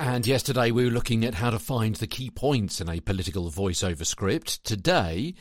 And yesterday we were looking at how to find the key points in a political voiceover script. Today,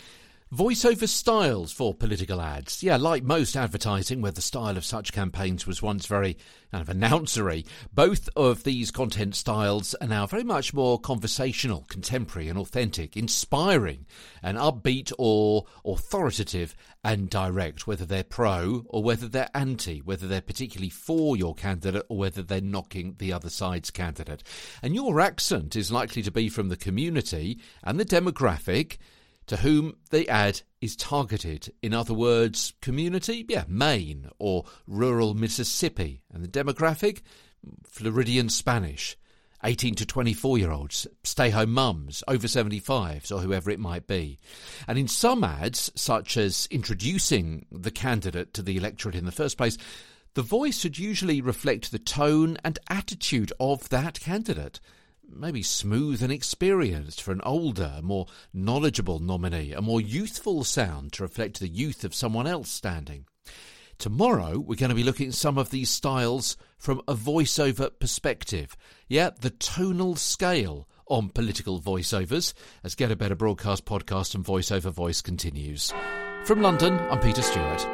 Voiceover styles for political ads. Yeah, like most advertising, where the style of such campaigns was once very kind of announcery, both of these content styles are now very much more conversational, contemporary, and authentic, inspiring, and upbeat or authoritative and direct, whether they're pro or whether they're anti, whether they're particularly for your candidate or whether they're knocking the other side's candidate. And your accent is likely to be from the community and the demographic to whom the ad is targeted. In other words, community, yeah, Maine or rural Mississippi. And the demographic, Floridian Spanish. 18 to 24 year olds, stay home mums, over 75s, or whoever it might be. And in some ads, such as introducing the candidate to the electorate in the first place, the voice should usually reflect the tone and attitude of that candidate maybe smooth and experienced for an older, more knowledgeable nominee, a more youthful sound to reflect the youth of someone else standing. Tomorrow, we're going to be looking at some of these styles from a voiceover perspective. Yeah, the tonal scale on political voiceovers as Get a Better Broadcast podcast and voiceover voice continues. From London, I'm Peter Stewart.